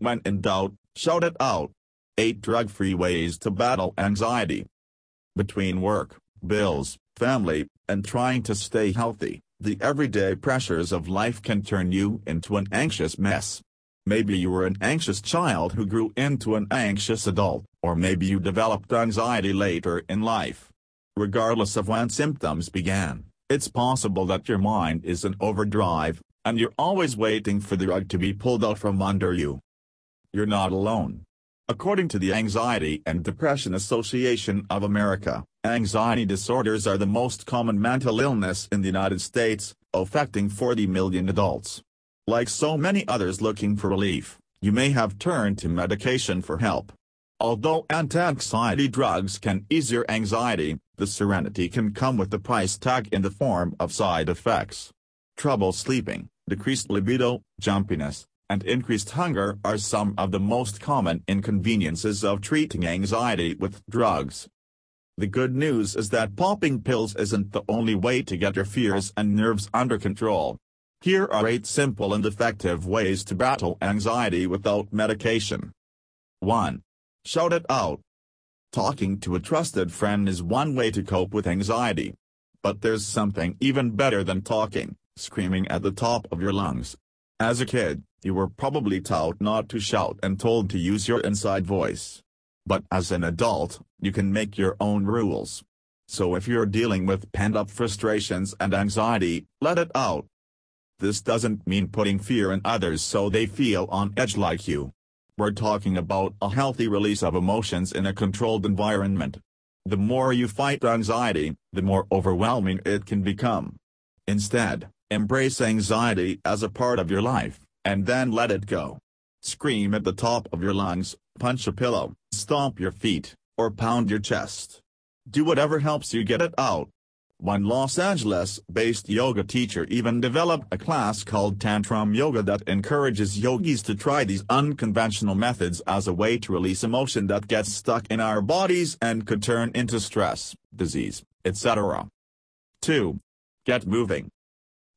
When in doubt, shout it out. 8 Drug-free ways to battle anxiety. Between work, bills, family, and trying to stay healthy, the everyday pressures of life can turn you into an anxious mess. Maybe you were an anxious child who grew into an anxious adult, or maybe you developed anxiety later in life. Regardless of when symptoms began, it's possible that your mind is in overdrive, and you're always waiting for the rug to be pulled out from under you. You're not alone. According to the Anxiety and Depression Association of America, anxiety disorders are the most common mental illness in the United States, affecting 40 million adults. Like so many others looking for relief, you may have turned to medication for help. Although anti-anxiety drugs can ease your anxiety, the serenity can come with the price tag in the form of side effects. Trouble sleeping, decreased libido, jumpiness, and increased hunger are some of the most common inconveniences of treating anxiety with drugs. The good news is that popping pills isn't the only way to get your fears and nerves under control. Here are 8 simple and effective ways to battle anxiety without medication. 1. Shout it out. Talking to a trusted friend is one way to cope with anxiety. But there's something even better than talking, screaming at the top of your lungs. As a kid, you were probably taught not to shout and told to use your inside voice. But as an adult, you can make your own rules. So if you're dealing with pent-up frustrations and anxiety, let it out. This doesn't mean putting fear in others so they feel on edge like you. We're talking about a healthy release of emotions in a controlled environment. The more you fight anxiety, the more overwhelming it can become. Instead, embrace anxiety as a part of your life, and then let it go. Scream at the top of your lungs, punch a pillow, stomp your feet, or pound your chest. Do whatever helps you get it out. One Los Angeles-based yoga teacher even developed a class called Tantrum Yoga that encourages yogis to try these unconventional methods as a way to release emotion that gets stuck in our bodies and could turn into stress, disease, etc. 2. Get moving.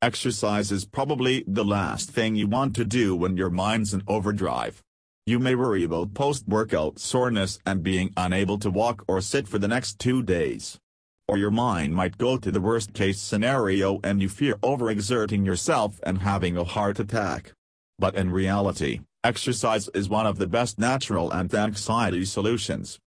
Exercise is probably the last thing you want to do when your mind's in overdrive. You may worry about post-workout soreness and being unable to walk or sit for the next two days. Or your mind might go to the worst-case scenario and you fear overexerting yourself and having a heart attack. But in reality, exercise is one of the best natural anti-anxiety solutions.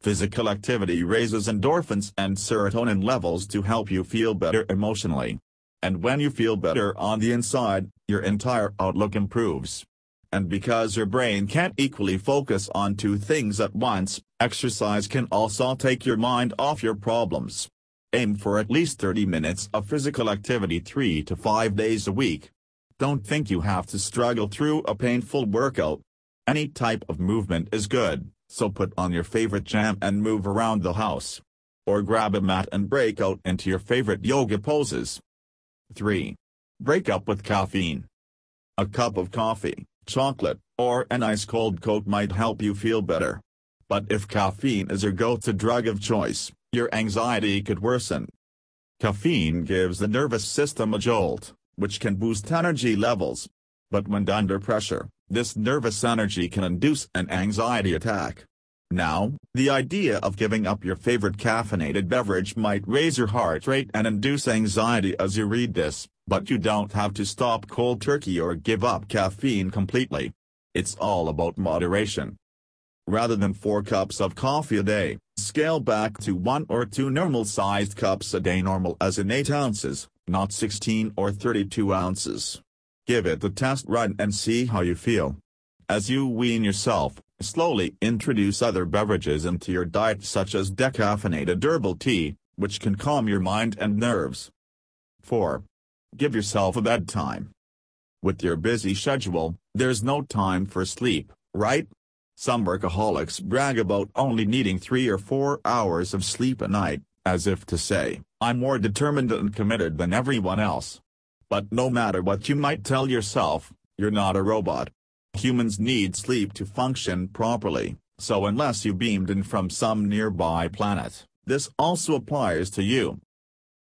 Physical activity raises endorphins and serotonin levels to help you feel better emotionally. And when you feel better on the inside, your entire outlook improves. And because your brain can't equally focus on two things at once, exercise can also take your mind off your problems. Aim for at least 30 minutes of physical activity 3 to 5 days a week. Don't think you have to struggle through a painful workout. Any type of movement is good, so put on your favorite jam and move around the house. Or grab a mat and break out into your favorite yoga poses. 3. Break up with caffeine. A cup of coffee, chocolate, or an ice-cold Coke might help you feel better. But if caffeine is your go-to drug of choice, your anxiety could worsen. Caffeine gives the nervous system a jolt, which can boost energy levels. But when under pressure, this nervous energy can induce an anxiety attack. Now, the idea of giving up your favorite caffeinated beverage might raise your heart rate and induce anxiety as you read this, but you don't have to stop cold turkey or give up caffeine completely. It's all about moderation. Rather than 4 cups of coffee a day, scale back to 1 or 2 normal-sized cups a day normal as in 8 ounces, not 16 or 32 ounces. Give it a test run and see how you feel. As you wean yourself, slowly introduce other beverages into your diet such as decaffeinated herbal tea, which can calm your mind and nerves. 4. Give yourself a bedtime. With your busy schedule, there's no time for sleep, right? Some workaholics brag about only needing 3 or 4 hours of sleep a night, as if to say, I'm more determined and committed than everyone else. But no matter what you might tell yourself, you're not a robot. Humans need sleep to function properly, so unless you beamed in from some nearby planet, this also applies to you.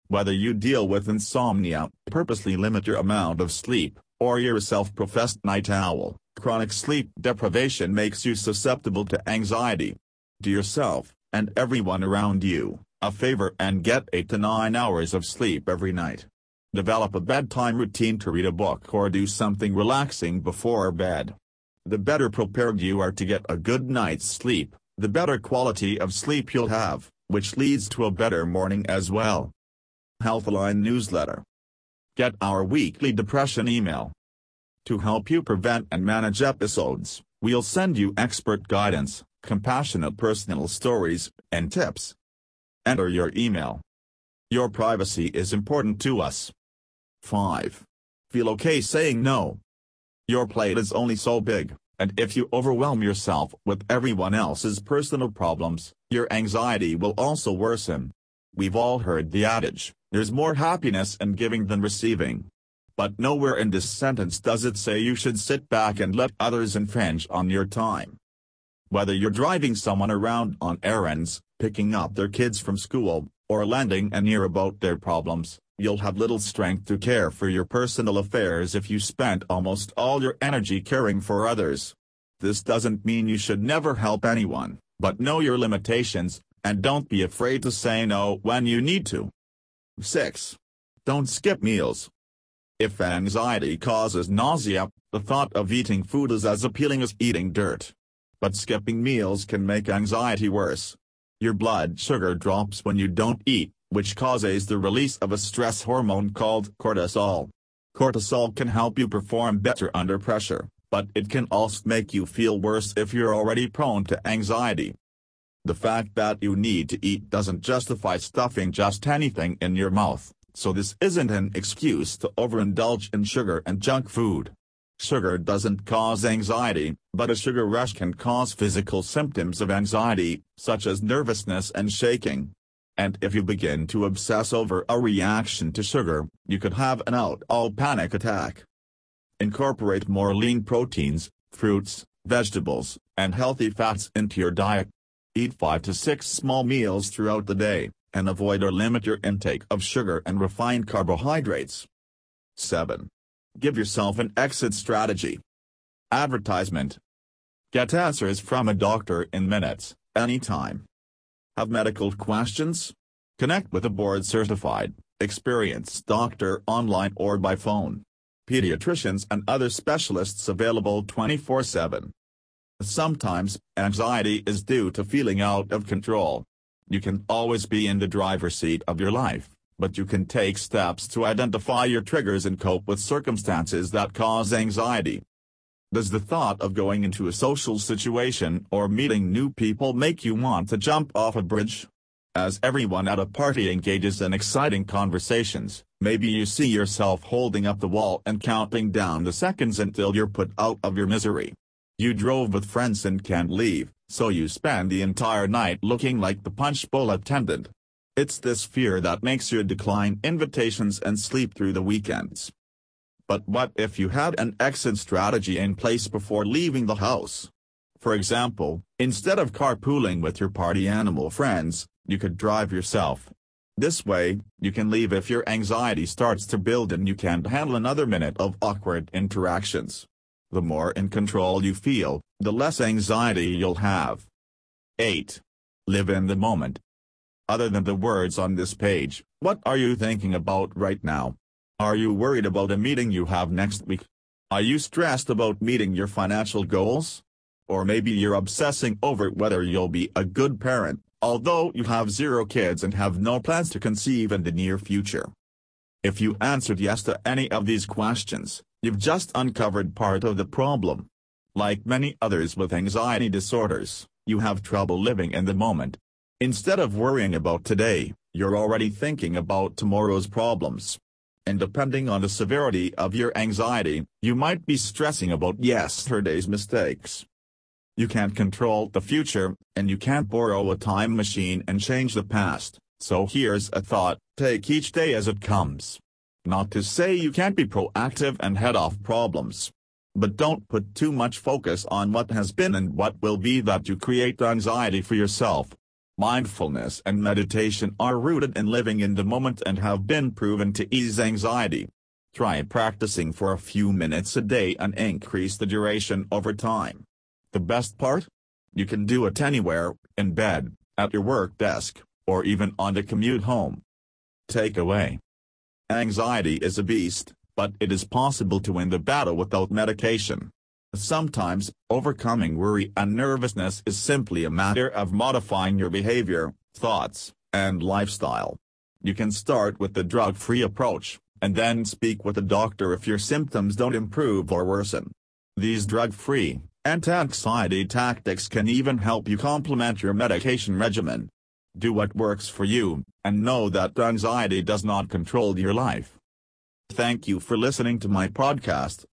Whether you deal with insomnia, purposely limit your amount of sleep, or you're a self-professed night owl, Chronic sleep deprivation makes you susceptible to anxiety. Do yourself, and everyone around you, a favor and get 8 to 9 hours of sleep every night. Develop a bedtime routine to read a book or do something relaxing before bed. The better prepared you are to get a good night's sleep, the better quality of sleep you'll have, which leads to a better morning as well. Healthline Newsletter Get our weekly depression email. To help you prevent and manage episodes, we'll send you expert guidance, compassionate personal stories, and tips. Enter your email. Your privacy is important to us. 5. Feel okay saying no. Your plate is only so big, and if you overwhelm yourself with everyone else's personal problems, your anxiety will also worsen. We've all heard the adage, there's more happiness in giving than receiving. But nowhere in this sentence does it say you should sit back and let others infringe on your time. Whether you're driving someone around on errands, picking up their kids from school, or lending an ear about their problems, you'll have little strength to care for your personal affairs if you spent almost all your energy caring for others. This doesn't mean you should never help anyone, but know your limitations, and don't be afraid to say no when you need to. 6. Don't skip meals. If anxiety causes nausea, the thought of eating food is as appealing as eating dirt. But skipping meals can make anxiety worse. Your blood sugar drops when you don't eat, which causes the release of a stress hormone called cortisol. Cortisol can help you perform better under pressure, but it can also make you feel worse if you're already prone to anxiety. The fact that you need to eat doesn't justify stuffing just anything in your mouth, so this isn't an excuse to overindulge in sugar and junk food. Sugar doesn't cause anxiety, but a sugar rush can cause physical symptoms of anxiety, such as nervousness and shaking and if you begin to obsess over a reaction to sugar, you could have an out-all panic attack. Incorporate more lean proteins, fruits, vegetables, and healthy fats into your diet. Eat 5 to 6 small meals throughout the day, and avoid or limit your intake of sugar and refined carbohydrates. 7. Give yourself an exit strategy. Advertisement. Get answers from a doctor in minutes, anytime. Have medical questions? Connect with a board-certified, experienced doctor online or by phone. Pediatricians and other specialists available 24-7. Sometimes, anxiety is due to feeling out of control. You can always be in the driver's seat of your life, but you can take steps to identify your triggers and cope with circumstances that cause anxiety. Does the thought of going into a social situation or meeting new people make you want to jump off a bridge? As everyone at a party engages in exciting conversations, maybe you see yourself holding up the wall and counting down the seconds until you're put out of your misery. You drove with friends and can't leave, so you spend the entire night looking like the punch bowl attendant. It's this fear that makes you decline invitations and sleep through the weekends. But what if you had an exit strategy in place before leaving the house? For example, instead of carpooling with your party animal friends, you could drive yourself. This way, you can leave if your anxiety starts to build and you can't handle another minute of awkward interactions. The more in control you feel, the less anxiety you'll have. 8. Live in the moment. Other than the words on this page, what are you thinking about right now? Are you worried about a meeting you have next week? Are you stressed about meeting your financial goals? Or maybe you're obsessing over whether you'll be a good parent, although you have zero kids and have no plans to conceive in the near future. If you answered yes to any of these questions, you've just uncovered part of the problem. Like many others with anxiety disorders, you have trouble living in the moment. Instead of worrying about today, you're already thinking about tomorrow's problems and depending on the severity of your anxiety, you might be stressing about yesterday's mistakes. You can't control the future, and you can't borrow a time machine and change the past, so here's a thought, take each day as it comes. Not to say you can't be proactive and head off problems. But don't put too much focus on what has been and what will be that you create anxiety for yourself. Mindfulness and meditation are rooted in living in the moment and have been proven to ease anxiety. Try practicing for a few minutes a day and increase the duration over time. The best part? You can do it anywhere, in bed, at your work desk, or even on the commute home. Takeaway Anxiety is a beast, but it is possible to win the battle without medication. Sometimes, overcoming worry and nervousness is simply a matter of modifying your behavior, thoughts, and lifestyle. You can start with the drug-free approach, and then speak with a doctor if your symptoms don't improve or worsen. These drug-free, anti-anxiety tactics can even help you complement your medication regimen. Do what works for you, and know that anxiety does not control your life. Thank you for listening to my podcast.